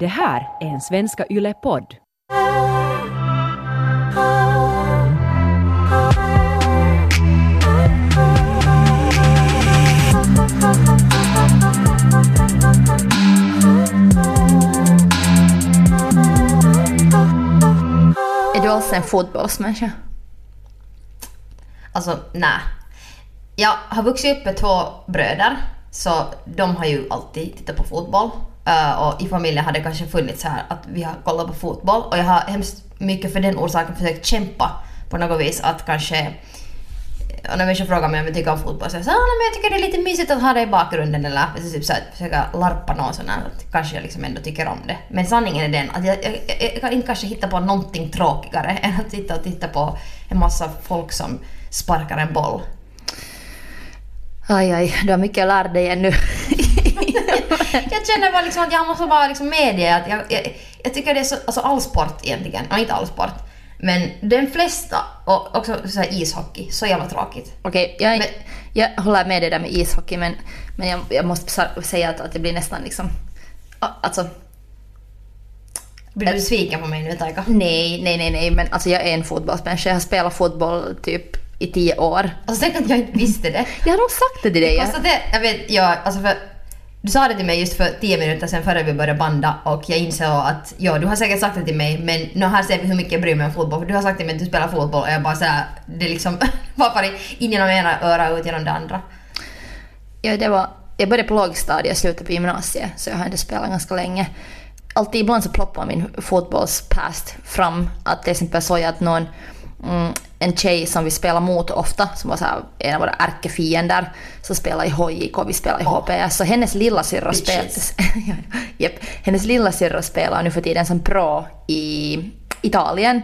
Det här är en Svenska Yle-podd. Är du alls en fotbollsmänniska? Alltså, nej. Jag har vuxit upp med två bröder, så de har ju alltid tittat på fotboll. Uh, och i familjen har det kanske funnits här att vi har kollat på fotboll och jag har hemskt mycket för den orsaken försökt kämpa på något vis att kanske och när människor frågar mig om jag tycker om fotboll så jag säger ah, men jag tycker det är lite mysigt att ha det i bakgrunden eller så typ så att försöka larpa någon sån här, att kanske jag liksom ändå tycker om det. Men sanningen är den att jag, jag, jag kan inte kanske hitta på någonting tråkigare än att sitta och titta på en massa folk som sparkar en boll. Aj, aj, du har mycket att lära dig ännu. jag känner bara liksom att jag måste vara liksom med det. Att jag, jag, jag tycker det är så, alltså all sport egentligen, ja, inte all sport, men den flesta, och också så ishockey, så jävla tråkigt. Okej, jag, Men- jag håller med dig där med ishockey men, men jag, jag måste säga att, att det blir nästan liksom... Alltså, Blir du besviken på mig nu Taika? nej, nej, nej, nej, men alltså jag är en fotbollsmänniska. Jag har spelat fotboll typ i tio år. Alltså tänk att jag inte visste det. Jag har nog sagt det till dig. Det, jag vet, ja, alltså för, du sa det till mig just för tio minuter sedan före vi började banda och jag insåg att ja, du har säkert sagt det till mig men nu här ser vi hur mycket jag bryr mig om fotboll för du har sagt till mig att du spelar fotboll och jag bara såhär, det liksom var bara in genom ena örat och ut genom det andra. Ja, det var, jag började på lågstadiet och slutade på gymnasiet så jag har inte spelat ganska länge. Alltid ibland så ploppar min fotbollspast fram. Att till exempel såg jag att någon, mm, en tjej som vi spelar mot ofta, som var så här, en av våra ärkefiender, som spelar i HJK, vi spelar i HPS. Så hennes lillasyrra spelar... Lillasyrra spelar nu för tiden som pro i Italien.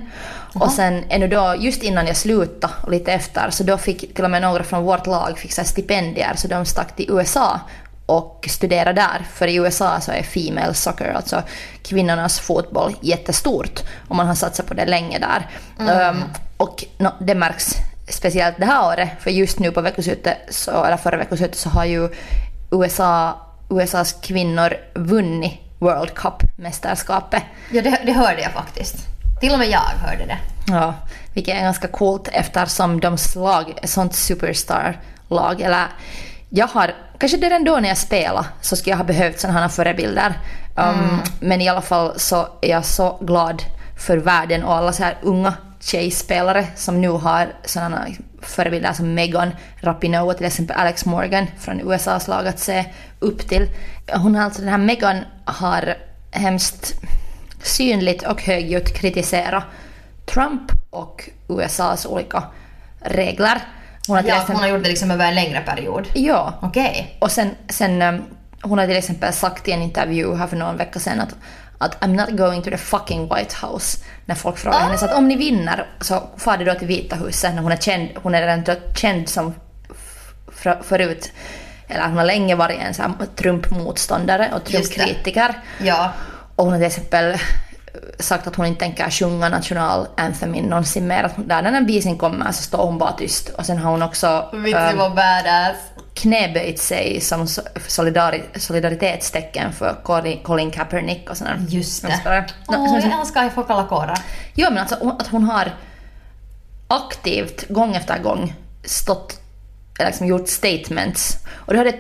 Och sen ännu då, just innan jag slutade och lite efter, så då fick till och med några från vårt lag fick så stipendier så de stack till USA och studerade där. För i USA så är female soccer, alltså kvinnornas fotboll, jättestort. Och man har satsat på det länge där. Um, och no, det märks speciellt det här året, för just nu på veckoslutet, så, eller förra veckoslutet så har ju USA, USAs kvinnor vunnit World Cup-mästerskapet. Ja, det, det hörde jag faktiskt. Till och med jag hörde det. Ja, vilket är ganska coolt eftersom de slag sånt superstar-lag. Eller jag har, kanske redan då när jag spelade så skulle jag ha behövt sådana här förebilder. Um, Men i alla fall så är jag så glad för världen och alla så här unga tjejspelare som nu har sådana förebilder som Megan Rapinoe och till exempel Alex Morgan från USAs lag att se upp till. Hon har alltså, den här Megan har hemskt synligt och högljutt kritisera Trump och USAs olika regler. Hon har till Ja, exempel, hon har gjort det liksom över en längre period. ja. Okej. Och sen, sen um, hon har till exempel sagt i en intervju här för någon vecka sedan att, att I'm not going to the fucking White House. När folk frågar henne så att om ni vinner så far det då till Vita huset när hon är känd, hon är redan känd som för, förut eller hon har länge varit en Trump-motståndare och. Trump-kritiker. Ja. Och hon har till exempel sagt att hon inte tänker sjunga nationalanthemin någonsin mer. Att där den visen kommer så står hon bara tyst. Och sen har hon också badass. knäböjt sig som so- solidari solidaritetstecken för Colin, Kaepernick och sådär. Just det. No, sen- jag älskar att få kalla kårar. Ja men alltså att hon har aktivt gång efter gång stått, eller liksom gjort statements. Och då hade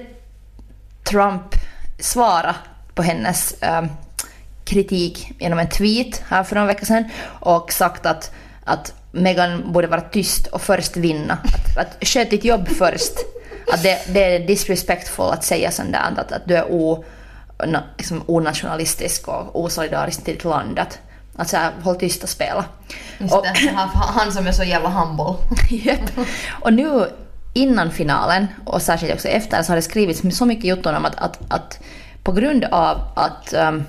Trump svarat på hennes eh, kritik genom en tweet här för några veckor sedan och sagt att, att Meghan borde vara tyst och först vinna. Att, att sköt ditt jobb först. Att det, det är disrespectful att säga sånt där, att, att du är o, na, liksom onationalistisk och osolidarisk till ditt land. Att, att så här, håll tyst och spela. Just Och- det. Han, som är så jävla humble. Japp. Och nu innan finalen och särskilt också efter så har det skrivits så mycket jotton om att, att, att på grund av att um,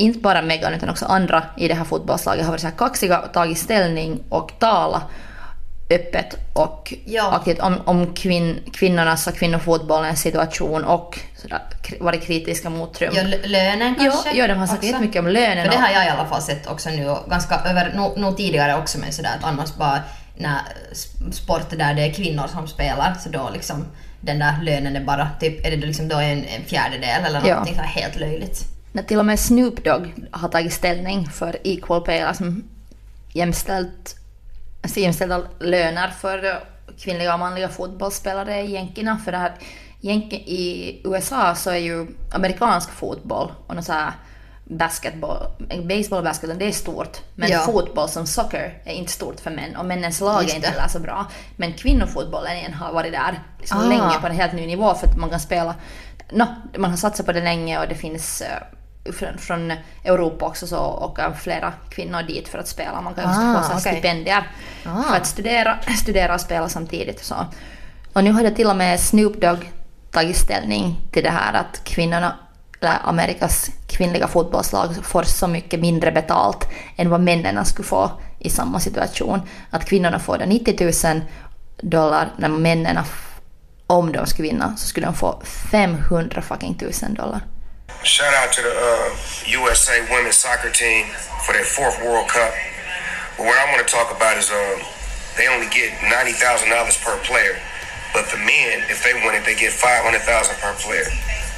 inte bara Megan utan också andra i det här fotbollslaget har varit så här kaxiga och tagit ställning och talat öppet och Ja. aktivt om, om kvinn, kvinnornas och kvinnofotbollens situation och sådär, varit kritiska mot Trump. Ja, lönen Ja, kanske? ja, de har sagt jättemycket om lönen. För det har jag i alla fall sett också nu och ganska över, nog no, tidigare också men sådär att annars bara när sport där det är kvinnor som spelar så då liksom den där lönen är bara typ, är det liksom då en, en fjärdedel eller Ja. någonting så här helt löjligt. När till och med Snoop Dogg har tagit ställning för equal pay, alltså jämställt, alltså jämställda löner för kvinnliga och manliga fotbollsspelare i jänkerna. För det här, i USA så är ju amerikansk fotboll och något så här basketboll, baseball och basketboll, det är stort. Men Ja. fotboll som soccer är inte stort för män och männens lag Just är inte heller så bra. Men kvinnofotbollen har varit där liksom Ah. länge på en helt ny nivå för att man kan spela, no, man har satsat på det länge och det finns eh, från, från Europa också så åker flera kvinnor dit för att spela. Man kan just Ah, få okej. stipendier Ah. för att studera, studera och spela samtidigt. och Så. Och nu har det till och med Snoop Dogg tagit ställning till det här att kvinnorna, eller Amerikas kvinnliga fotbollslag får så mycket mindre betalt än vad männen skulle få i samma situation. Att kvinnorna får då 90 000 dollar när männen, om de skulle vinna, så skulle de få 500 fucking tusen dollar. Shout out to the uh, USA women's soccer team for their fourth World Cup. But what I want to talk about is um, they only get ninety thousand dollars per player, but the men, if they win it, they get five hundred thousand per player.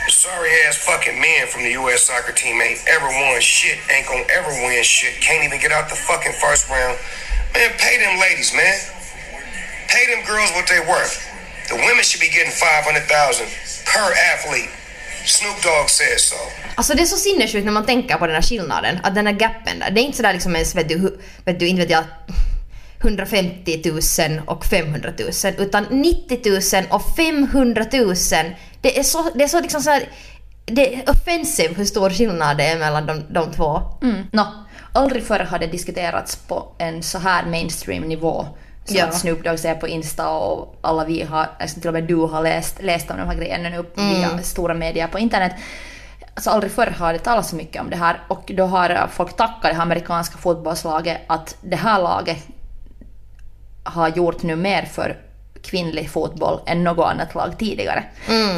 The sorry ass fucking men from the U.S. soccer team ain't ever won shit, ain't gonna ever win shit, can't even get out the fucking first round. Man, pay them ladies, man. Pay them girls what they worth. The women should be getting five hundred thousand per athlete. Snoop Dogg says so. Alltså det är så sinnessjukt när man tänker på den här skillnaden, att den här gappen där. Det är inte sådär liksom ens, vet du, vet du inte vet jag, 150 000 och 500 000, utan 90 000 och 500 000. Det är så, det är så liksom så här, det är offensive hur stor skillnad det är mellan de, de två. Mm. Nå, aldrig förr har det diskuterats på en så här mainstream nivå. Som Ja. att Snoop Dogg ser på Insta och alla vi har, alltså till och med du har läst, läst om de här grejerna nu via stora medier på internet. Alltså aldrig förr har det talats så mycket om det här och då har folk tackat det här amerikanska fotbollslaget att det här laget har gjort nu mer för kvinnlig fotboll än något annat lag tidigare.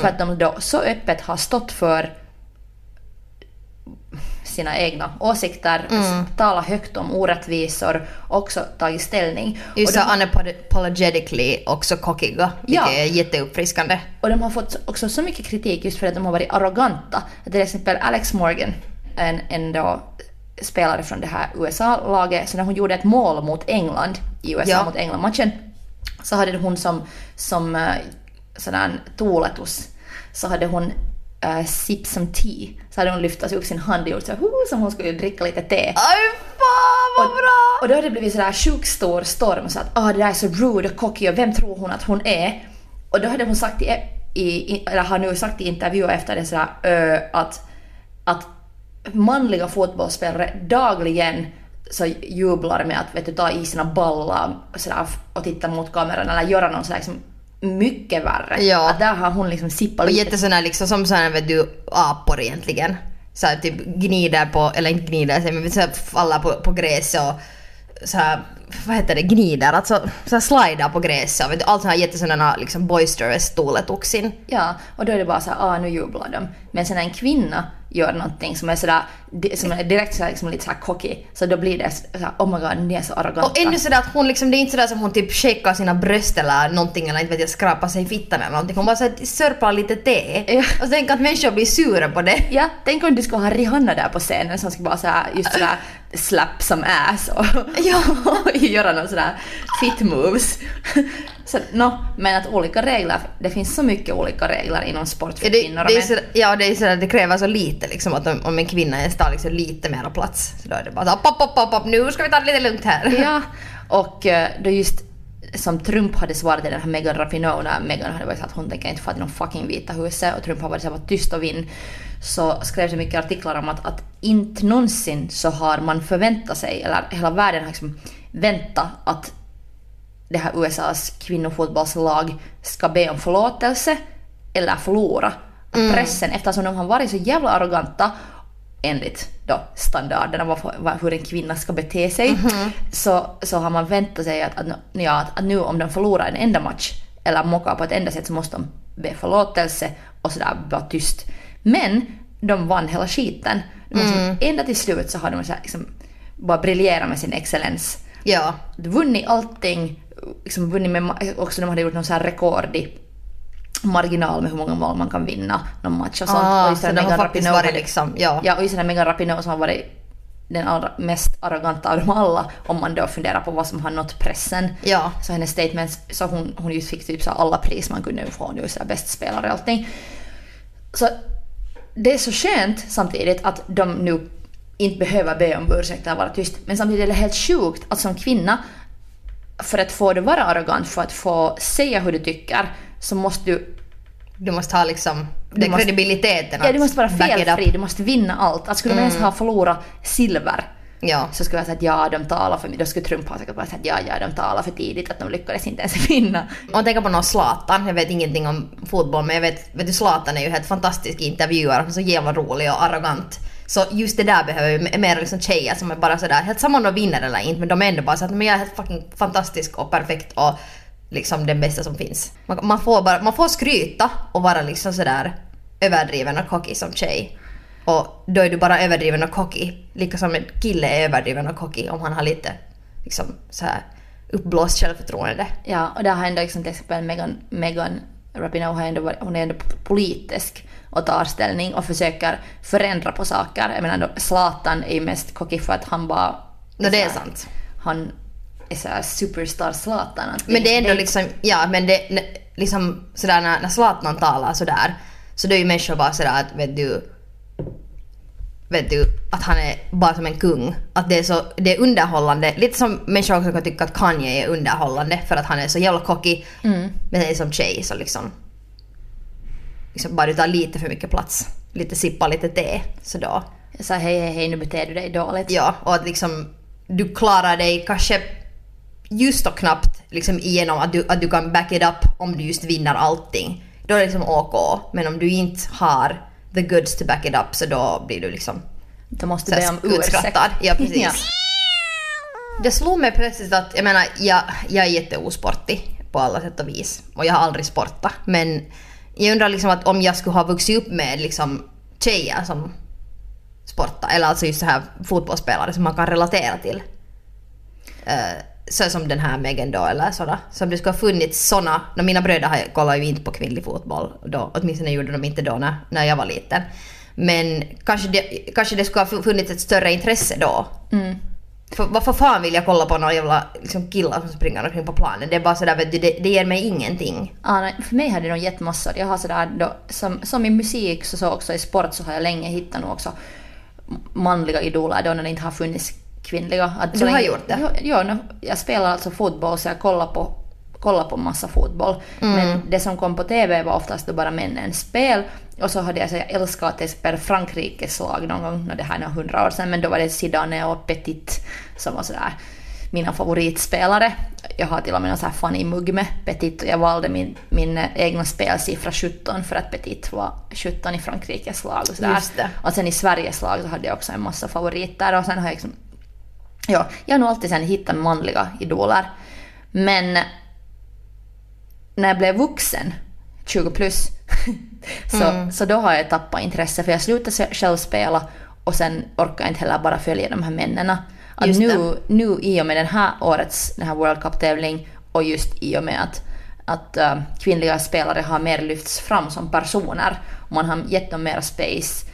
För att de då så öppet har stått för sina egna åsikter, talat högt om orättvisor, också tagit ställning. Just och, så de, unapologetically också cockiga, vilket Ja. är jätteuppfriskande. och de har fått också så mycket kritik just för att de har varit arroganta. Till exempel Alex Morgan, en, en då spelare från det här USA-laget, så när hon gjorde ett mål mot England, i USA Ja. mot England-matchen, så hade hon som, som uh, sådär toletus, så hade hon uh, sip some tea. Så hade hon lyft alltså upp sin hand och gjort så här, "Hu", som hon skulle dricka lite te. Aj fan vad bra! Och då har det blivit sådär sjukt stor storm så att ah det där är så rude och cocky och vem tror hon att hon är? Och då hade hon sagt i, i, eller har nu sagt i intervjuer efter det sådär ö, att, att manliga fotbollsspelare dagligen så jublar med att vet du, ta i sina ballar sådär, och titta mot kameran eller göra någon sådär liksom mycket värre. Ja. Att där har hon liksom sippat Och lite jättesåna liksom som såna vet du apor egentligen. Så här, typ gnider på, eller inte gnider sig men så här, faller på, på gräset och så här, vad heter det, gnider, alltså så här slidar på gräset och vet du, allt såna här jättesådana liksom boisterous tuuletuksin. Ja, och då är det bara så här, ah nu jublar de. Men sen en kvinna gör någonting som är sådär, som är direkt sådär, liksom lite såhär cocky, så då blir det såhär, oh my god, ni är så arroganta. Och ännu sådär att hon liksom, det är inte sådär som hon typ shakar sina bröst eller någonting eller inte vet jag skrapar sig i fittan eller någonting. Hon bara såhär sörplar lite te. Ja. Och tänk att människor blir sura på det. Ja, tänk om du skulle ha Rihanna där på scenen som skulle bara såhär, just sådär slap some ass och, Ja. och göra någon sådär fit moves. Så, no, men att olika regler, det finns så mycket olika regler inom sport för Ja, det, kvinnor och det, är så, ja, det är så, det kräver så lite liksom att om, om en kvinna ens tar liksom lite mera plats så då är det bara så pop, pop, pop, pop, nu ska vi ta det lite lugnt här. Ja, och eh, då just som Trump hade svarat till den här Megan Rapinoe när Megan hade varit så att hon tänker inte få till någon fucking Vita huset och Trump har varit så här, var tyst och vinn så skrevs det mycket artiklar om att, att inte någonsin så har man förväntat sig, eller hela världen har liksom väntat att det här USAs kvinnofotbollslag ska be om förlåtelse eller förlora. Att Pressen, eftersom de har varit så jävla arroganta enligt då standarderna vad, vad, hur en kvinna ska bete sig, så, så har man väntat sig att, att, ja, att, att nu om de förlorar en enda match eller mockar på ett enda sätt så måste de be förlåtelse och sådär vara tyst. Men de vann hela skiten. De har liksom, ända till slut så har de så här, liksom, bara briljerat med sin excellens Ja. vunnit allting, liksom vunnit med, också de hade gjort någon så här rekord i marginal med hur många mål man kan vinna någon match och sånt. Ah, och just så den de har Megan faktiskt Rapinoe varit hade- liksom, ja. Ja, och just den här Megan Rapinoe som har varit den allra mest arroganta av dem alla om man då funderar på vad som har nått pressen. Ja. Så hennes statements, så hon, hon just fick typ så här alla pris man kunde få nu, så här bäst spelare och allting. Så det är så skönt samtidigt att de nu inte behöver be om ursäkt eller vara tyst. Men samtidigt är det helt sjukt att som kvinna, för att få det vara arrogant, för att få säga hur du tycker, så måste du Du måste ha liksom den kredibiliteten Ja, du måste vara felfri, du måste vinna allt. Att skulle de ens ha förlorat silver Ja. så skulle jag säga att ja, de talar för mig. Då skulle Trump ha sagt ja, ja, de talar för tidigt, att de lyckades inte ens vinna. Om man tänker på någon Zlatan, jag vet ingenting om fotboll men jag vet, vet du Zlatan är ju helt fantastisk i intervjuer, så jävla rolig och arrogant. Så just det där behöver vi mer liksom tjejer som är bara sådär, helt samma om de vinner eller inte men de är ändå bara så att men jag är helt fucking fantastisk och perfekt och liksom den bästa som finns. Man, man, får, bara, man får skryta och vara liksom sådär överdriven och cocky som tjej. Och då är du bara överdriven och cocky. Lika som en kille är överdriven och cocky om han har lite liksom så här uppblåst självförtroende. Ja, och där har ändå liksom till exempel Megan, Megan Rapinoe har ändå hon är ändå politisk och tar ställning och försöker förändra på saker. Jag menar, då, Zlatan är ju mest cocky för att han bara... No, det är sant. Han är såhär superstar Zlatan. Men det är ändå liksom, ja men det, liksom sådär när, när Zlatan talar sådär, så det är ju människor bara sådär att vet du, vet du, att han är bara som en kung. Att det är så, det är underhållande. Lite som människor också kan tycka att Kanye är underhållande för att han är så jävla cocky. Men det är som tjej så liksom, liksom bara du tar lite för mycket plats. Lite sippa lite te, så då. Jag sa hej, hej, hej, nu beter du dig dåligt. Ja, och att liksom du klarar dig kanske just och knappt liksom igenom att du, att du kan back it up om du just vinner allting. Då är det liksom OK. Men om du inte har the goods to back it up så då blir du liksom Då måste så du här be om utskrattad. Ja, precis. Ja. Det slog mig plötsligt att, jag menar, jag, jag är jätteosportig på alla sätt och vis. Och jag har aldrig sportat. Men jag undrar liksom att om jag skulle ha vuxit upp med liksom tjejer som sportar, eller alltså just så här fotbollsspelare som man kan relatera till. Uh, så som den här Megan då eller sådär. Så om det skulle ha funnits såna, när mina bröder har- kollar ju inte på kvinnlig fotboll. Då, åtminstone gjorde de inte då när, när jag var liten. Men kanske det, kanske det skulle ha funnits ett större intresse då. För, varför fan vill jag kolla på några jävla liksom, killar som springer omkring på planen? Det är bara sådär vet du, det, det ger mig ingenting. Ah, nej, för mig hade de gett massor. Jag har sådär då, som, som i musik så, så också i sport så har jag länge hittat nog också manliga idoler då när det inte har funnits kvinnliga. Att Du har länge- gjort det? Ja, ja jag spelar alltså fotboll så jag kollar på kollar på massa fotboll. Men det som kom på TV var oftast då bara männens spel. Och så hade jag så jag älskat att spela Frankrikes lag någon gång, det här är nog hundra år sedan, men då var det Zidane och Petit som var sådär mina favoritspelare. Jag har till och med en sån här funny mugg med Petit och jag valde min, min egna spelsiffra 17 för att Petit var 17 i Frankrikes lag och sådär. Och sen i Sveriges lag så hade jag också en massa favoriter och sen har jag liksom Ja, jag har nog alltid sen hittat manliga idoler. Men när jag blev vuxen, 20 plus, så, så då har jag tappat intresse för jag slutade själv spela och sen orkar jag inte heller bara följa de här männen. Att Just nu, nu i och med den här årets den här World Cup-tävling och just i och med att, att äh, kvinnliga spelare har mer lyfts fram som personer och man har gett dem mer space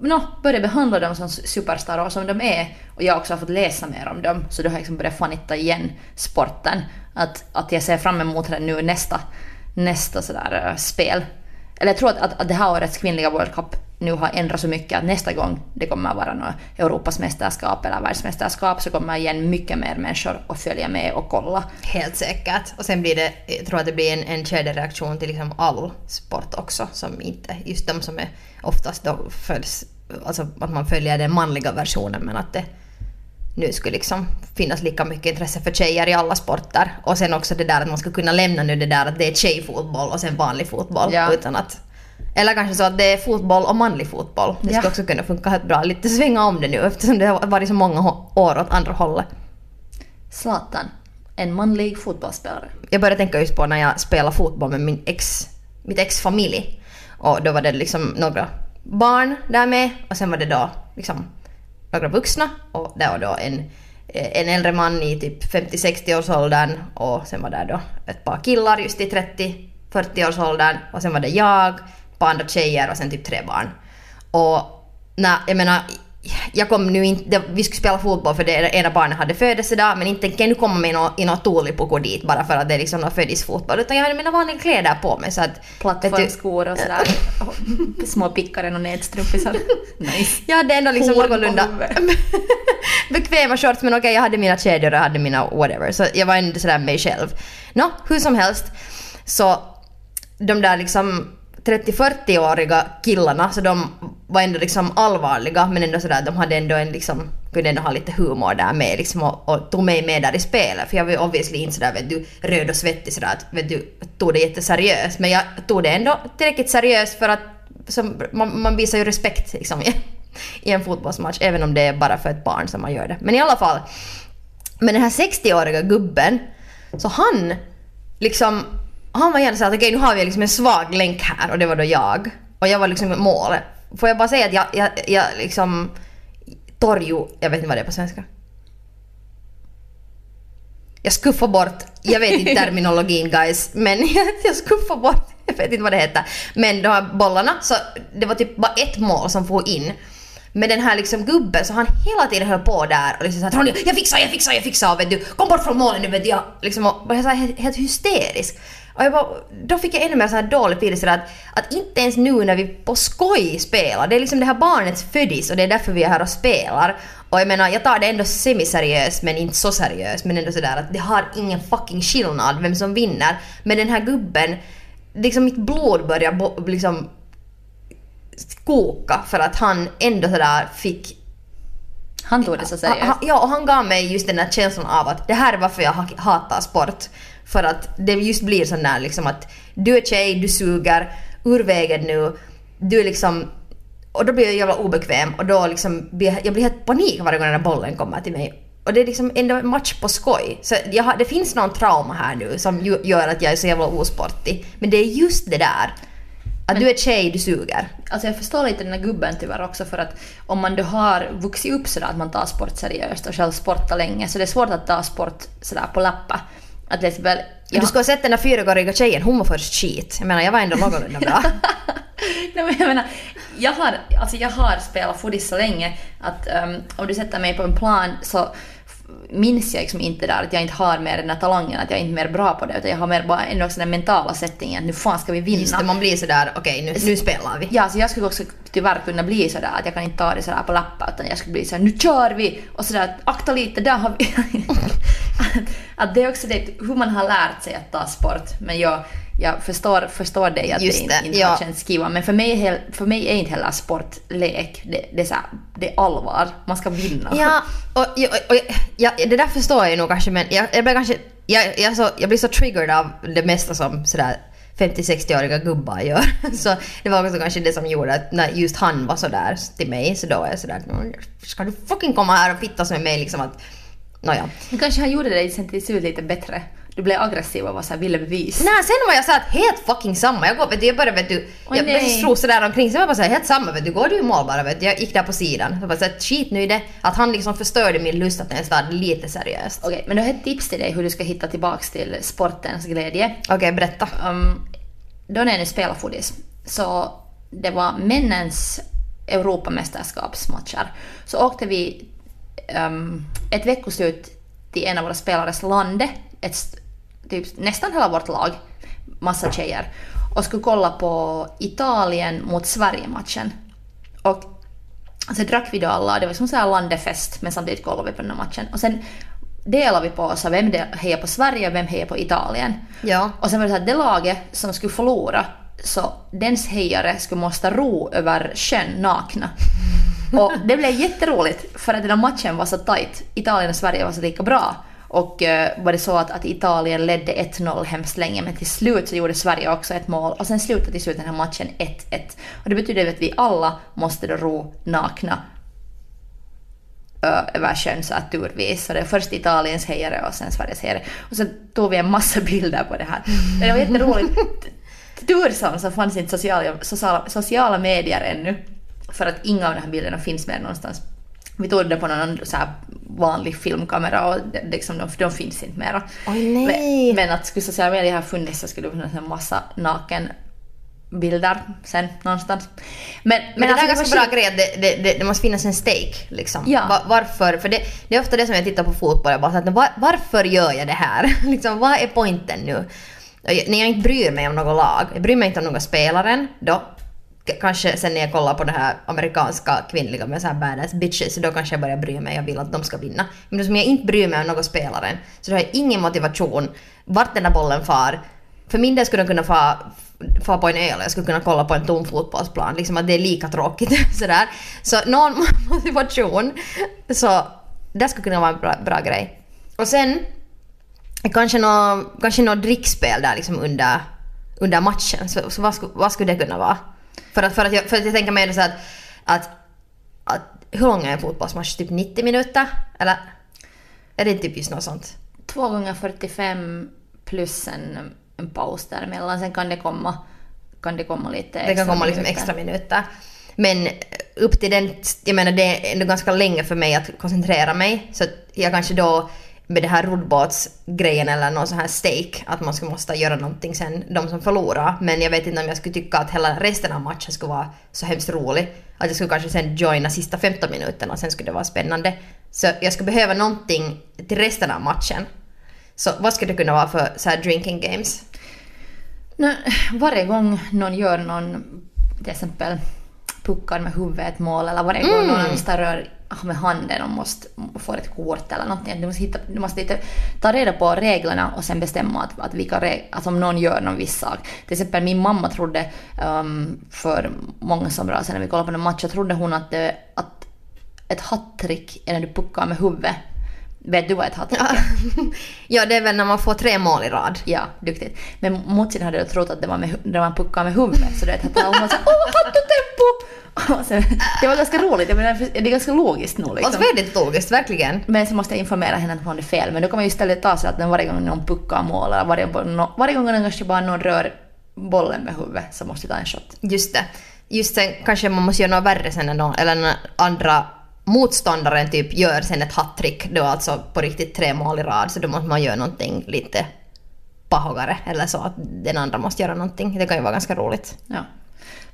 no, börjat behandla dem som superstars som de är och jag också har fått läsa mer om dem så då har jag liksom börjat fanitta igen sporten. Att, att jag ser fram emot det nu nästa, nästa sådär eh, spel. Eller jag tror att, att, att det här årets kvinnliga World Cup nu har ändrat så mycket att nästa gång det kommer att vara något Europas mästerskap eller världsmästerskap så kommer igen mycket mer människor att följa med och kolla. Helt säkert. Och sen blir det, jag tror att det blir en, en kedjereaktion till liksom all sport också. Som inte, just de som är oftast då följs, alltså att man följer den manliga versionen men att det nu skulle liksom finnas lika mycket intresse för tjejer i alla sporter. Och sen också det där att man ska kunna lämna nu det där att det är tjejfotboll och sen vanlig fotboll. Ja. Utan att, eller kanske så att det är fotboll och manlig fotboll. Det skulle Ja. också kunna funka helt bra. Lite svänga om det nu eftersom det har varit så många år åt andra hållet. Zlatan, en manlig fotbollsspelare. jag började tänka just på när jag spelade fotboll med min ex, mitt ex familj. Och då var det liksom några barn där med och sen var det då liksom några vuxna och det var då en, eh, en äldre man i typ 50-60 års åldern och sen var det då ett par killar just i 30 40-årsåldern och sen var det jag, par andra tjejer och sen typ tre barn. Och nej, jag menar jag kom nu inte, vi skulle spela fotboll för det ena barnet hade födelsedag men inte tänker jag nu komma med no, i något tuulipuku dit bara för att det är liksom någon födisfotboll utan jag hade mina vanliga kläder på mig så att... Plattformsskor och sådär. små pickaren och nätstrumpisar. nice. Jag hade ändå liksom på någorlunda bekväma shorts men okej jag hade mina kedjor och jag hade mina whatever så jag var ändå sådär mig själv. Nå, hur som helst så de där liksom 30-40-åriga killarna så de var ändå liksom allvarliga men ändå sådär de hade ändå en liksom kunde ändå ha lite humor där med liksom och, och tog mig med där i spelet för jag var ju obviously inte sådär vet du röd och svettig sådär att vet du tog det jätteseriöst men jag tog det ändå tillräckligt seriöst för att som, man, man visar ju respekt liksom i, i en fotbollsmatch även om det är bara för ett barn som man gör det. Men i alla fall men den här 60-åriga gubben så han liksom han var gärna såhär att okej nu har vi liksom en svag länk här och det var då jag. Och jag var liksom mål. Får jag bara säga att jag, jag, jag liksom torjo, jag vet inte vad det är på svenska. Jag skuffar bort, jag vet inte terminologin guys, men jag, skuffar bort, jag vet inte vad det heter. Men de här bollarna, så det var typ bara ett mål som får in. Men den här liksom gubben så han hela tiden höll på där och liksom såhär Ronny jag fixar, jag fixar, jag fixar vet du kom bort från målen nu vet du jag liksom och var jag här helt, helt hysterisk. Och jag bara, då fick jag ännu mer så här dålig feeling att, att inte ens nu när vi på skoj spelar, det är liksom det här barnets födis och det är därför vi är här och spelar. Och jag menar, jag tar det ändå semiseriöst men inte så seriöst men ändå sådär att det har ingen fucking skillnad vem som vinner. Men den här gubben, liksom mitt blod börjar liksom koka för att han ändå sådär fick Han tog det så seriöst. Ja, och han gav mig just den där känslan av att det här är varför jag ha- hatar sport. För att det just blir sån där liksom att du är tjej, du suger, ur vägen nu, du är liksom... Och då blir jag jävla obekväm och då liksom blir jag, blir helt panik varje gång den där bollen kommer till mig. Och det är liksom ändå en match på skoj. Så har, det finns någon trauma här nu som ju, gör att jag är så jävla osportig. Men det är just det där. Att du är tjej, du suger. Alltså jag förstår lite den här gubben tyvärr också för att om man då har vuxit upp sådär att man tar sport seriöst och själv sportar länge så det är svårt att ta sport sådär på lappa. Att till exempel... Du skulle ha sett den där fyraåriga tjejen, hon var först skit. Jag menar jag var ändå någorlunda bra. Nej, men jag menar, jag har, alltså jag har spelat fotboll så länge att um, om du sätter mig på en plan så minns jag liksom inte där att jag inte har mer den här talangen, att jag är inte mer bra på det utan jag har mer bara ändå också den mentala settingen att nu fan ska vi vinna. Just det, man blir sådär okej nu, nu spelar vi. Ja, så jag skulle också tyvärr kunna bli sådär att jag kan inte ta det sådär på lappa utan jag skulle bli såhär nu kör vi! Och sådär akta lite, där har vi... att, det är också det hur man har lärt sig att ta sport. Men jag, jag förstår, förstår dig att Just det, inte, det, inte ja. har känts kiva. Men för mig, för mig är inte heller sport lek. Det, det, är så här, det är allvar. Man ska vinna. Ja, och, och, och ja, det där förstår jag nog kanske men jag, jag blir kanske... Jag, jag, så, jag blir så triggered av det mesta som sådär 50-60-åriga gubbar gör. Så det var också kanske det som gjorde att när just han var sådär till mig så då var jag sådär "Mm, ska du fucking komma här och fittas med mig liksom att... Nåja. Men kanske han gjorde det sen till slut lite bättre. Du blev aggressiv och var såhär, ville bevis. Nej sen var jag såhär att helt fucking samma. Jag går vet du, jag började vet du, jag började nej. strosa där omkring. Var jag bara såhär helt samma vet du, går du i mål bara vet du. Jag gick där på sidan. Jag bara såhär skit nu i det. Att han liksom förstörde min lust att ens vara lite seriöst. Okej, men då har ett tips till dig hur du ska hitta tillbaks till sportens glädje. Okej berätta. Um, då när jag nu spelade fotis, så det var männens Europamästerskapsmatcher. Så åkte vi um, ett veckoslut till en av våra spelares lande, ett, typ nästan hela vårt lag, massa tjejer, och skulle kolla på Italien mot Sverige-matchen. Och så drack vi då alla, det var som så här landefest, men samtidigt kollade vi på den här matchen. Och sen delade vi på oss vem hejar på Sverige och vem hejar på Italien. Ja. Och sen var det så här, det laget som skulle förlora, så dens hejare skulle måste ro över sjön nakna. Och det blev jätteroligt för att den här matchen var så tight. Italien och Sverige var så lika bra. Och eh, var det så att, att Italien ledde 1-0 hemskt länge men till slut så gjorde Sverige också ett mål och sen slutade till slut den här matchen 1-1. Och det betyder att vi alla måste då ro nakna över sjön så att turvis. Så det är först Italiens hejare och sen Sveriges hejare. Och så tog vi en massa bilder på det här. Det var jätteroligt. Tur som så fanns inte sociala, sociala, sociala medier ännu. För att inga av de här bilderna finns mer någonstans. Vi tog det på någon så vanlig filmkamera och det, liksom, de, de finns inte mera. Oj, nej. Men, men att skulle sociala medier ha funnits så skulle det finnas en massa naken bilder sen någonstans. Men, Men, det alltså, är var ganska bra grej att det, det, det, det måste finnas en stake. Liksom. Ja. Va- varför? För det, det är ofta det som jag tittar på fotboll, jag bara så att, var, varför gör jag det här? liksom, vad är poängen nu? Jag- När jag inte bryr mig om något lag, jag bryr mig inte om någon spelaren, då kanske sen när jag kollar på det här amerikanska kvinnliga med såhär badass bitches, då kanske jag börjar bry mig och vill att de ska vinna. Men som jag inte bryr mig om någon spelare, så då har jag ingen motivation vart den där bollen far. För min del skulle den kunna få få på en öl och jag skulle kunna kolla på en tom fotbollsplan. Liksom att det är lika tråkigt sådär. Så någon motivation. Så det skulle kunna vara en bra, bra grej. Och sen kanske något, kanske nå drickspel där liksom under, under matchen. Så, så vad, skulle, vad skulle det kunna vara? För att, för att, jag, för att jag tänker mig så att, att, att hur lång är en fotbollsmatch? Typ 90 minuter? Eller är det typ just något sånt? Två gånger 45 plus en, en paus däremellan. Sen kan det komma, kan det komma lite Det kan komma liksom extra minuter. Men upp till den, jag menar det är ändå ganska länge för mig att koncentrera mig. Så jag kanske då med det här roddbåtsgrejen eller någon sån här stake, att man skulle måste göra någonting sen, de som förlorar. Men jag vet inte om jag skulle tycka att hela resten av matchen skulle vara så hemskt rolig. Att jag skulle kanske sen joina sista 15 minuterna och sen skulle det vara spännande. Så jag skulle behöva någonting till resten av matchen. Så vad skulle det kunna vara för så här drinking games? Nå, varje gång någon gör någon, till exempel puckar med huvudet mål eller varje gång någon måste röra Ah, med handen och måste få ett kort eller någonting. Du måste, hitta, du måste lite, ta reda på reglerna och sen bestämma att, att, vilka reg, att om någon gör någon viss sak. Till exempel min mamma trodde um, för många somrar sedan när vi kollade på en match, så trodde hon att, det, att ett hattrick är när du puckar med huvudet. Vet du vad ett hattrick är? ja, det är väl när man får tre mål i rad. Ja, duktigt. Men Motsin hade trott att det var med, när man puckade med huvudet. Så det att hon var såhär åh sen, det var ganska roligt, jag menar, det är ganska logiskt nog liksom. så väldigt logiskt, verkligen. Men så måste jag informera henne att hon hade fel. Men då kan man ju istället ta sig att varje gång någon puckar mål eller varje, varje gång någon kanske bara någon rör bollen med huvudet så måste jag ta en shot. Just det. Just sen kanske man måste göra något värre sen när någon, eller andra motståndaren typ gör sen ett hattrick, då alltså på riktigt tre mål i rad, så då måste man göra någonting lite pahogare eller så att den andra måste göra någonting. Det kan ju vara ganska roligt. Ja.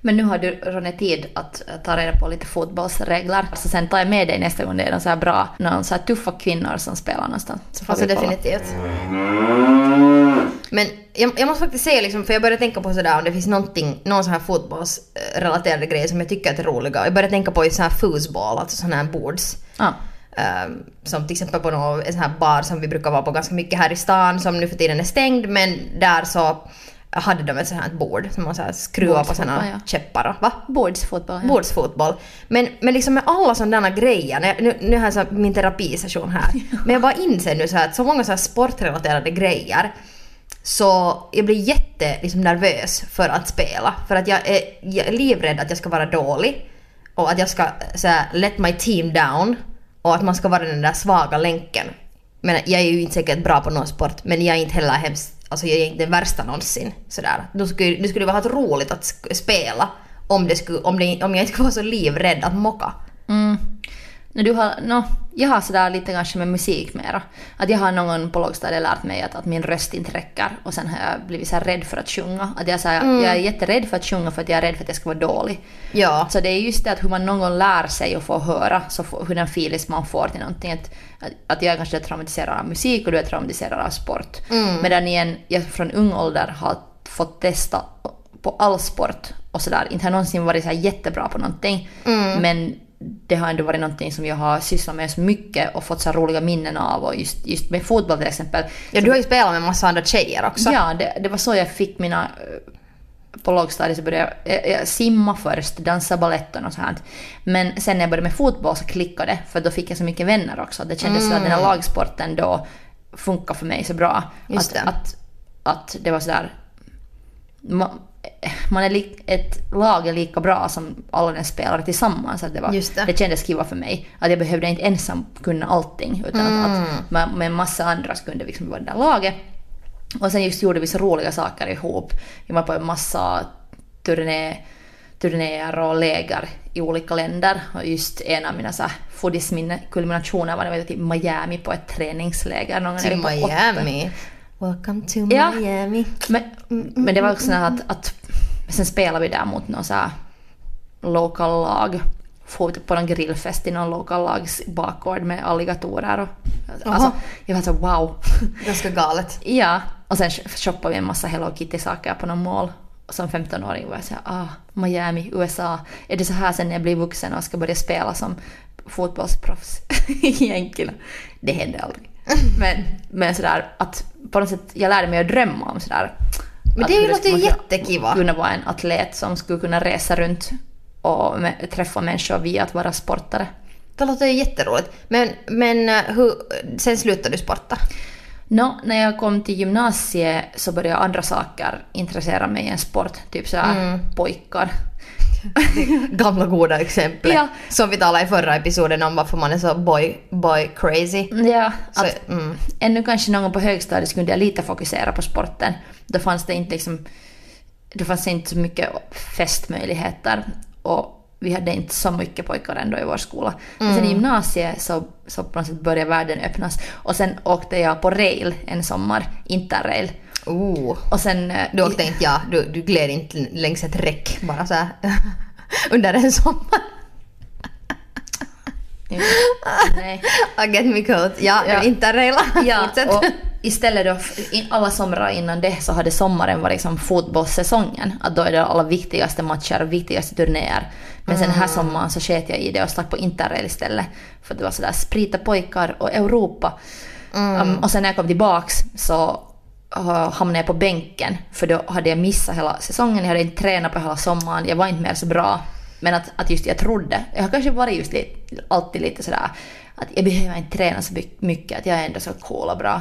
Men nu har du Ronny tid att ta reda på lite fotbollsregler. Så sen tar jag med dig nästa gång det är någon så här bra, någon så här tuffa kvinnor som spelar någonstans. Så får Alltså vi kolla. definitivt. Men jag, jag måste faktiskt säga liksom, för jag började tänka på sådär om det finns någonting, någon sån här fotbollsrelaterade grej som jag tycker att är roliga. Jag började tänka på just sån här foosball, alltså sån här boards. Ja. Ehm, som till exempel på någon, en sån här bar som vi brukar vara på ganska mycket här i stan som nu för tiden är stängd men där så hade de ett sånt här bord som man så här skruvar på såna ja. käppar och va? Bordsfotboll. Ja. Bordsfotboll. Men, men liksom med alla sådana grejer, nu, nu har jag så min terapisession här, men jag bara inser nu så här att så många så här sportrelaterade grejer så jag blir jätte liksom, nervös för att spela. För att jag är, jag är livrädd att jag ska vara dålig och att jag ska så här, let my team down och att man ska vara den där svaga länken. Men jag är ju inte säkert bra på någon sport men jag är inte heller hemskt, alltså jag är inte den värsta någonsin. Sådär. Då skulle, det skulle vara roligt att spela om, det skulle, om, det, om jag inte skulle vara så livrädd att mocka. Mm. No, du har, no, jag har sådär lite kanske med musik mera. Att jag har någon på lågstadiet lärt mig att, att min röst inte räcker och sen har jag blivit så rädd för att sjunga. Att jag, så här, jag är jätterädd för att sjunga för att jag är rädd för att jag ska vara dålig. Ja. Så det är just det att hur man någon gång lär sig och får höra, så får, hur den filis man får till någonting. Att, att, jag kanske är traumatiserad av musik och du är traumatiserad av sport. Medan igen, jag från ung ålder har fått testa på all sport och sådär. Inte har någonsin varit så här jättebra på någonting. Men det har ändå varit någonting som jag har sysslat med så mycket och fått så roliga minnen av. Och just, just med fotboll till exempel. Ja, du har ju spelat med massa andra tjejer också. Ja, det, det var så jag fick mina... eh, På lågstadiet så började jag, jag, simma först, dansa balett och något sånt. Men sen när jag började med fotboll så klickade det, för då fick jag så mycket vänner också. Det kändes som att den här lagsporten då funkar för mig så bra. Just att, det. Att, att det var sådär... Man, är li, ett lag är lika bra som alla den spelare tillsammans. Att det, var, Just det. det kändes kiva för mig. Att jag behövde inte ensam kunna allting. Utan att, att med, med en massa andra kunde vi liksom vara det där laget. Och sen just gjorde vi så roliga saker ihop. Vi var på en massa turné, turnéer och läger i olika länder. Och just en av mina så foodisminne-kulminationer var när jag var till Miami på ett träningsläger. Någon Till åtta. Welcome to Ja. Miami. Men, men det var också så här att, att sen spelade vi där mot någon så här local lag. For typ på någon grillfest i någon local lags bakgård med alligatorer och alltså, jag var så wow. Ganska galet. ja, och sen shoppade vi en massa Hello Kitty-saker på någon mål. Och som 15-åring var jag såhär, ah, Miami, USA. Är det så här sen när jag blir vuxen och ska börja spela som fotbollsproffs egentligen? Det hände aldrig. Men, men sådär att på något sätt, jag lärde mig att drömma om sådär. Men det låter ju jättekiva. Kunna vara en atlet som skulle kunna resa runt och träffa människor via att vara sportare. Det låter ju jätteroligt. Men, men eh, hur, sen slutade du sporta? Nå, när jag kom till gymnasiet så började andra saker intressera mig än sport. Typ sådär Mm. pojkar. Gamla goda exempel. Ja. Som vi talade i förra episoden om varför man är så boy, boy crazy. Ja, Så, att mm. ännu kanske någon på högstadiet kunde jag lite fokusera på sporten. Då fanns det inte liksom, då fanns det inte så mycket festmöjligheter och vi hade inte så mycket pojkar ändå i vår skola. Men sen i gymnasiet så, så på något sätt började världen öppnas och sen åkte jag på rail en sommar, interrail. Oh. Och sen... eh, Du åkte inte, ja, du, du gled inte längs ett räck bara så här under en sommar. Nej. I get me caught. Ja, Ja. inte rejla. Ja, och istället då, alla somrar innan det så hade sommaren varit liksom fotbollssäsongen. Att då är det alla viktigaste matcher och viktigaste turnéer. Men sen den här sommaren så sket jag i det och stack på interrail istället. För det var sådär sprita pojkar och Europa. Um, och sen när jag kom tillbaks så hamnade jag på bänken. För då hade jag missat hela säsongen, jag hade inte tränat på hela sommaren, jag var inte mer så bra. Men att, att just jag trodde, jag har kanske varit just lite, alltid lite sådär att jag behöver inte träna så mycket, att jag är ändå så cool och bra.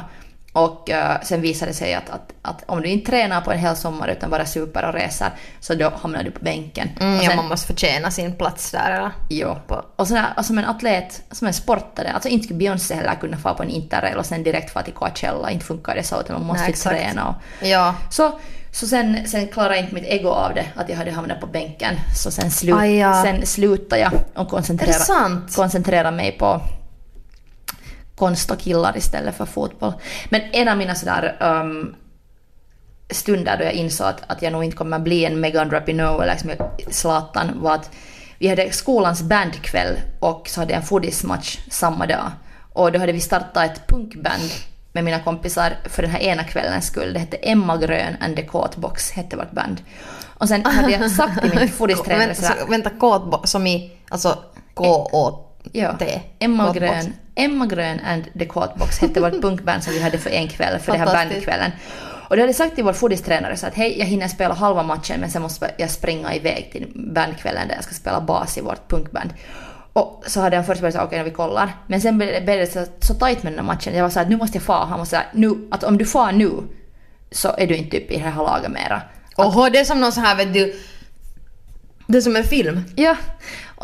Och eh, sen visade det sig att, att, att om du inte tränar på en hel sommar utan bara super och reser så då hamnar du på bänken. Mm, och ja, sen, man måste förtjäna sin plats där. Eller? Jo. Och sådär, och som en atlet, som en sportare, alltså inte skulle Beyoncé heller kunna få på en interrail och sen direkt få till Coachella, inte funkar det så utan man måste Nej, träna. Och, Ja. så så sen, sen klarade inte mitt ego av det, att jag hade hamnat på bänken. Så sen, slu, Aj, ja. sen slutade jag och Är det koncentrera, sant? koncentrera mig på konst och killar istället för fotboll. Men en av mina sådär um, stunder då jag insåg att, att jag nog inte kommer bli en Megan Rapinoe eller liksom Zlatan var att vi hade skolans bandkväll och så hade jag en foodismatch samma dag. Och då hade vi startat ett punkband med mina kompisar för den här ena kvällens skull. Det hette Emma Grön and the Caught Box, hette vårt band. Och sen hade jag sagt till min foodistränare Vänta, såhär, så, vänta kåtbo- som i alltså K-O-T. Ja, Emma Kåtbox. Grön, Emma Grön and the Caught hette vårt punkband som vi hade för en kväll, för det här bandkvällen. Och då hade jag sagt till vår foodistränare så att hej, jag hinner spela halva matchen men sen måste jag springa iväg till bandkvällen där jag ska spela bas i vårt punkband. Och så hade han först börjat säga okej, okay, vi kollar. Men sen blev det så, så tajt med den här matchen. Jag var så här, nu måste jag fara. Han var så här, nu, att om du far nu så är du inte uppe i det här laget mera. Oho, det är som någon så här vet du. Det är som en film. Ja.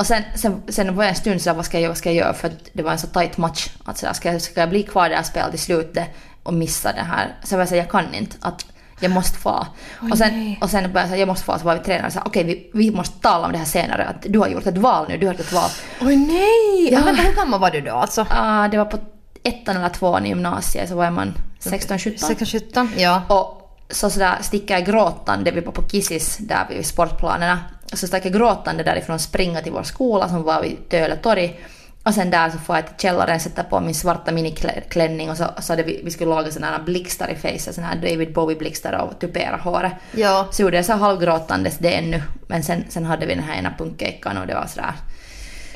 Och sen, sen, sen var jag en stund såhär, vad ska jag göra, vad ska jag göra? För det var en så tight match. Att sådär, ska, jag, ska jag bli kvar där och spela till slutet och missa det här? Så var jag såhär, jag kan inte. Att jag måste få. Och, sen, nej. och sen började jag säga, jag måste få. Så var vi tränare och sa, okej vi, vi måste tala om det här senare. Att du har gjort ett val nu, du har gjort ett val. Oj nej! Ja. Vänta, hur gammal var du då alltså? Ah, det var på ettan eller tvåan i gymnasiet så var man 16-17. 16-17? Ja. Och så sådär sticker jag gråtande, vi var på Kissis där vid sportplanerna. Så stack jag gråtande därifrån springa till vår skola som var vid Töle torg. Och sen där så får jag till källaren, sätta på min svarta miniklänning och så, så hade vi, vi skulle laga sådana här blixtar i facet, sådana här David Bowie-blixtar och tupera håret. Ja. Så gjorde jag så halvgråtandes det ännu. Men sen, sen hade vi den här ena punkgejkan och det var sådär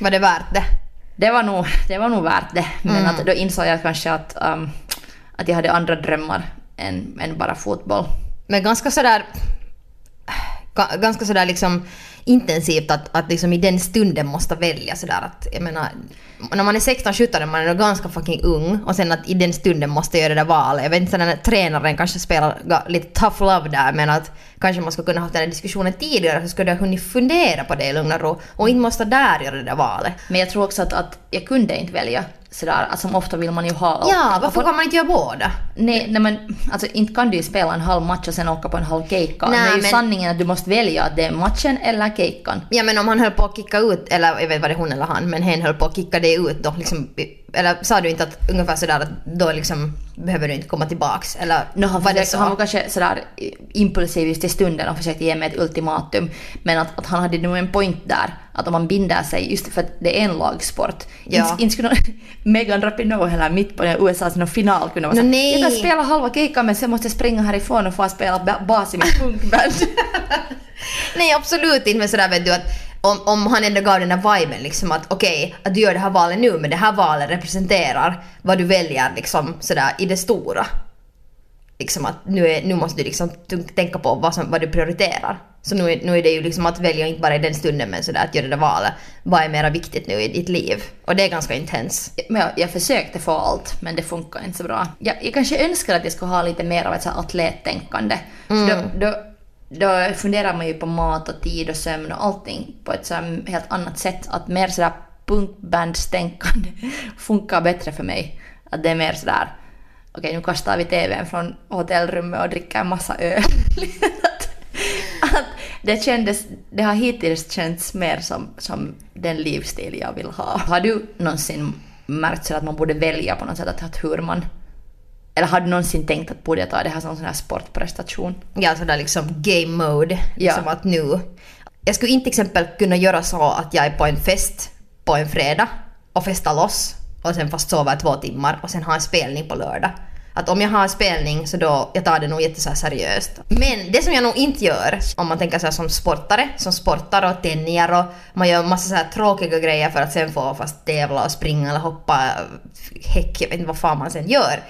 Var det värt det? det var nog, det var nog värt det. Men Mm. att då insåg jag kanske att, um, att jag hade andra drömmar än, än bara fotboll. Men ganska sådär... Ganska sådär liksom intensivt att, att liksom i den stunden måste välja sådär att jag menar när man är 16-17 man är ganska fucking ung och sen att i den stunden måste göra det där valet. Jag vet inte, den tränaren kanske spelar lite tough love där men att kanske man skulle kunna ha den här diskussionen tidigare så skulle du ha hunnit fundera på det i lugn och ro och inte måste där göra det där valet. Men jag tror också att, att jag kunde inte välja. sådär, som ofta vill man ju ha allt. Ja, Och varför på- kan man inte göra båda? Nej, nej men alltså inte kan du ju spela en halv match och sen åka på en halv keikka. Nej, det är ju men- sanningen att du måste välja att det är matchen eller keikan. Ja men om han höll på att kicka ut, eller jag vet vad det är hon eller han, men hen höll på att kicka det ut då liksom, eller sa du inte att ungefär sådär att då liksom behöver du inte komma tillbaks? Eller No, han, var det försökte, han var kanske sådär impulsiv just i stunden och försökte ge mig ett ultimatum. Men att, att han hade nog en point där. Att om man binder sig, just för att det är en lagsport. Ja. Inte, skulle Megan Rapinoe heller mitt på USAs någon final kunna vara No, såhär, nej. Jag kan spela halva keikan men sen måste jag springa härifrån och få spela ba- bas i mitt punkband. Nej absolut inte men sådär vet du att om, om han ändå gav den där viben liksom att okej, att du gör det här valet nu men det här valet representerar vad du väljer liksom sådär i det stora. Liksom att nu, är, nu måste du liksom tänka på vad, som, vad du prioriterar. Så nu, är- nu är det ju liksom att välja inte bara i den stunden men sådär att göra det där valet. Vad är mera viktigt nu i ditt liv? Och det är ganska intens. Men jag, jag försökte få allt, men det funkar inte så bra. Jag, jag kanske önskar att jag skulle ha lite mer av ett så här atlettänkande. För då, då, då funderar man ju på mat och tid och sömn och allting på ett så helt annat sätt. Att mer sådär punkbandstänkande funkar bättre för mig. Att det är mer sådär, okej nu kastar vi TVn från hotellrummet och dricker en massa öl. att, att det kändes, det har hittills känts mer som, som den livsstil jag vill ha. Har du någonsin märkt så att man borde välja på något sätt att, att hur man... Eller har du någonsin tänkt att borde jag ta det här som sån här sportprestation? Ja, sådär liksom game mode. Liksom Ja. att nu... Jag skulle inte till exempel kunna göra så att jag är på en fest på en fredag och festar loss och sen fast sover två timmar och sen har en spelning på lördag. Att om jag har en spelning så då, jag tar det nog jätte så här seriöst. Men det som jag nog inte gör, om man tänker så som sportare, som sportar och tänjer och man gör massa så här tråkiga grejer för att sen få fast tävla och springa eller hoppa häck, jag vet inte vad fan man sen gör.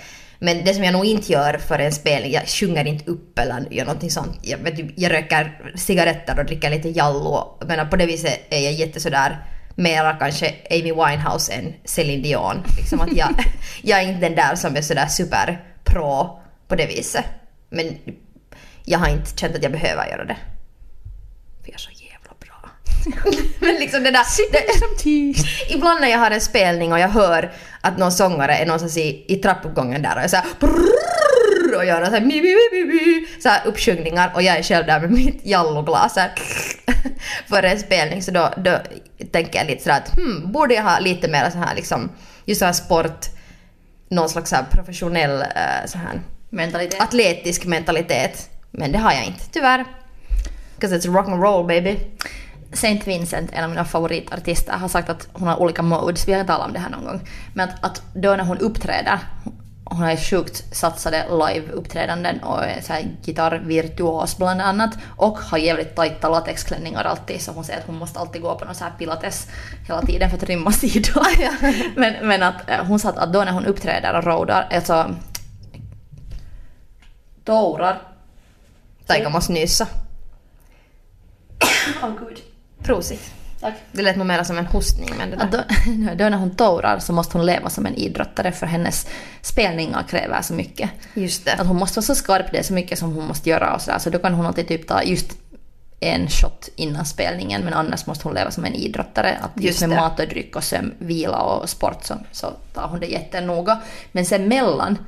Men det som jag nog inte gör för en spelning, jag sjunger inte upp eller gör någonting sånt. Jag, vet, jag röker cigaretter och dricker lite Jallo. Men på det viset är jag jätte sådär mera kanske Amy Winehouse än Celine Dion. Liksom att jag, jag är inte den där som är sådär super pro på det viset. Men jag har inte känt att jag behöver göra det. För jag är så jävla bra. Men liksom det där... Det, ibland när jag har en spelning och jag hör att någon sångare är någonstans i, i trappuppgången där och jag såhär och gör någon så här, mi, mi, mi, mi, så här uppsjungningar och jag är själv där med mitt jalloglas för en spelning så då, då tänker jag lite sådär att hmm, borde jag ha lite mer så här liksom just så här sport, någon slags så här professionell eh, så här Mentalitet? atletisk mentalitet. Men det har jag inte, tyvärr. 'Cause it's rock and roll baby. Saint Vincent, en av mina favoritartister, har sagt att hon har olika modes. Vi har talat om det här någon gång. Men att, att då när hon uppträder, hon har ju sjukt satsade live-uppträdanden och är så här gitarrvirtuos bland annat. Och har jävligt tajta latexklänningar alltid så hon säger att hon måste alltid gå på någon så här pilates hela tiden för att rymma sidor. men, men att eh, hon sa att, då när hon uppträder och roadar, alltså tourar. Taika måste nyssa. Åh gud. Prosit. Tack. Det lät nog mer som en hostning men det där. då, då när hon tourar så måste hon leva som en idrottare för hennes spelningar kräver så mycket. Just det. Att hon måste vara så skarp, det är så mycket som hon måste göra och sådär. Så då kan hon alltid typ ta just en shot innan spelningen men annars måste hon leva som en idrottare. Att just, Just med det. mat och dryck och sömn, vila och sport så, så tar hon det jättenoga. Men sen mellan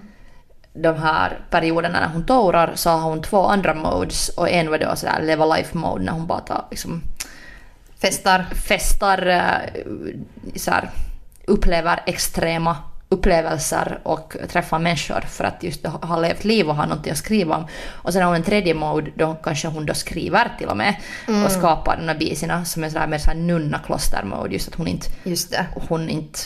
de här perioderna när hon tourar så har hon två andra modes och en var då sådär leva life mode när hon bara tar liksom Festar. festar, eh, så här, upplever extrema upplevelser och träffar människor för att just ha levt liv och ha någonting att skriva om. Och sen har hon en tredje mode då kanske hon då skriver till och med och skapar de här bisarna som är sådär mer såhär nunna-kloster-mode just att hon inte, Just det. hon inte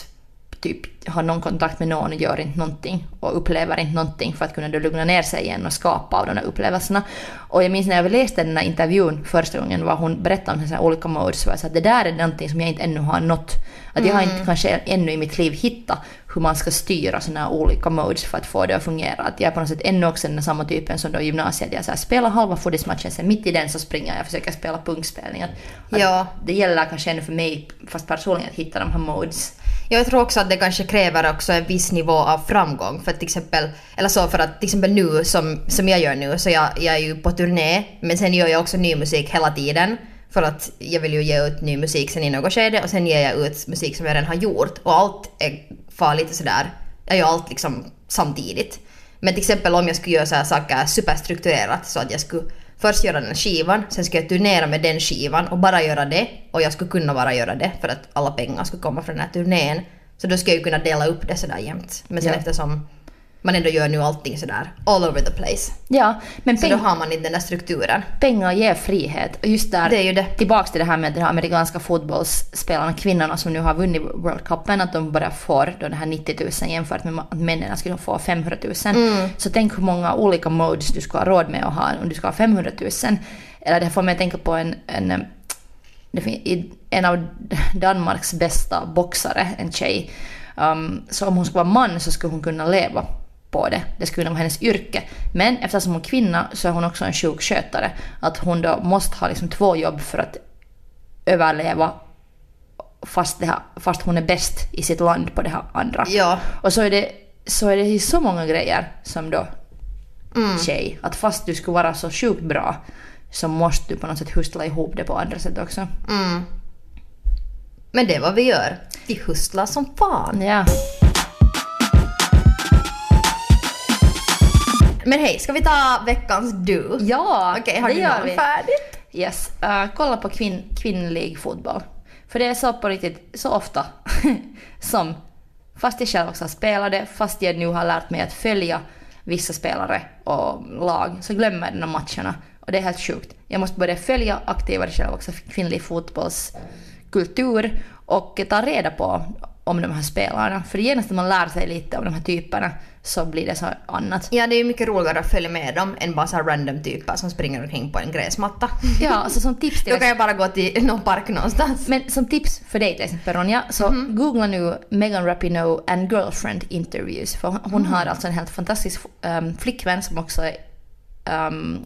typ har någon kontakt med någon och gör inte någonting och upplever inte någonting för att kunna då lugna ner sig igen och skapa av de här upplevelserna. Och jag minns när jag läste den här intervjun första gången var hon berättade om sina olika modes så att det där är någonting som jag inte ännu har nått. Att jag har inte kanske ännu i mitt liv hittat hur man ska styra här olika modes för att få det att fungera. Att jag är på något sätt ännu också den samma typen som då i gymnasiet. Jag så här, spelar halva foodismatchen, sen mitt i den så springer jag och försöker spela punkspelning. Att, att Ja. Det gäller kanske ännu för mig, fast personligen, att hitta de här modes. Jag tror också att det kanske kräver också en viss nivå av framgång. För att till exempel, eller så för att till exempel nu som, som jag gör nu, så jag, jag är ju på turné, men sen gör jag också ny musik hela tiden. För att jag vill ju ge ut ny musik sen i något skede och sen ger jag ut musik som jag redan har gjort. Och allt är farligt och sådär, jag gör allt liksom samtidigt. Men till exempel om jag skulle göra så här saker superstrukturerat så att jag skulle först göra den skivan, sen skulle jag turnera med den skivan och bara göra det. Och jag skulle kunna bara göra det för att alla pengar skulle komma från den här turnén. Så då skulle jag ju kunna dela upp det sådär jämt. Men sen Ja. eftersom man ändå gör nu allting sådär all over the place. Ja, men Så då har man inte den där strukturen. pengar ger frihet. Och just där, Det är ju det. tillbaks till det här med de amerikanska fotbollsspelarna, kvinnorna som nu har vunnit World Cupen, att de bara får då det här 90 000 jämfört med att männen skulle få 500 000. Mm. Så tänk hur många olika modes du ska ha råd med att ha om du ska ha 500 000. Eller det får mig att tänka på en, en i- en av Danmarks bästa boxare, en tjej. Um, så om hon skulle vara man så skulle hon kunna leva på det. Det skulle vara hennes yrke. Men eftersom hon är kvinna så är hon också en sjukskötare. Att hon då måste ha liksom två jobb för att överleva fast, det här, fast hon är bäst i sitt land på det här andra. Ja. Och så är det, så är det ju så många grejer som då tjej, att fast du skulle vara så sjukt bra så måste du på något sätt hustla ihop det på andra sätt också. Men det är vad vi gör. Vi hustlar som fan. Ja. Men hej, ska vi ta veckans du? Ja, Okej, har det du gör någon vi. färdigt? Yes. Uh, kolla på kvinn, kvinnlig fotboll. För det är så på riktigt, så ofta som, fast jag själv också har spelat det, fast jag nu har lärt mig att följa vissa spelare och lag, så glömmer jag de matcherna. Och det är helt sjukt. Jag måste börja följa aktivare själv också kvinnlig fotbollskultur och ta reda på om de här spelarna. För genast när man lär sig lite om de här typerna så blir det så annat. Ja, det är ju mycket roligare att följa med dem än bara så här random typer som springer omkring på en gräsmatta. Ja, alltså som tips till Då kan jag bara gå till någon park någonstans. Men som tips för dig till exempel Ronja, så googla nu Megan Rapinoe and girlfriend interviews. För hon har alltså en helt fantastisk um, flickvän som också är um,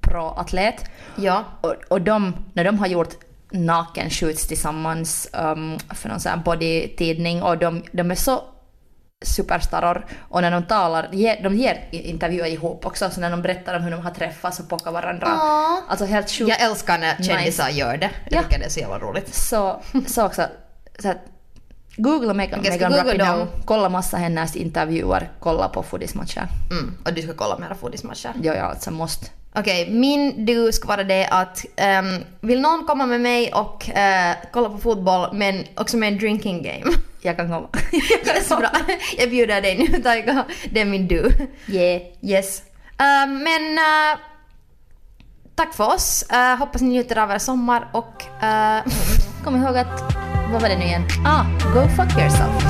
pro-atlet. Ja. Och, och de, när de har gjort naken shoots tillsammans um, för någon sån här body-tidning och de, de är så superstaror och när de talar, de ger intervjuer ihop också så när de berättar om hur de har träffats och pockar varandra. Alltså helt sjukt. Jag älskar när kändisar gör det. Jag Ja. tycker det är så jävla roligt. Så, så också, så att googla Megan, ska Megan Rapinoe, kolla massa hennes intervjuer, kolla på foodismatcher. Mm. Och du ska kolla mera foodismatcher. Jo, jag alltså måste. Okej, min du ska vara det att ehm, vill någon komma med mig och eh, kolla på fotboll men också med en drinking game? Jag kan komma. Jag kan så. Jag bjuder dig nu Taika. Det är min du. Yeah. Yes. Uh, men uh, tack för oss. Uh, hoppas ni njuter av er sommar och kom ihåg att, vad var det nu igen? Ah, go fuck yourself.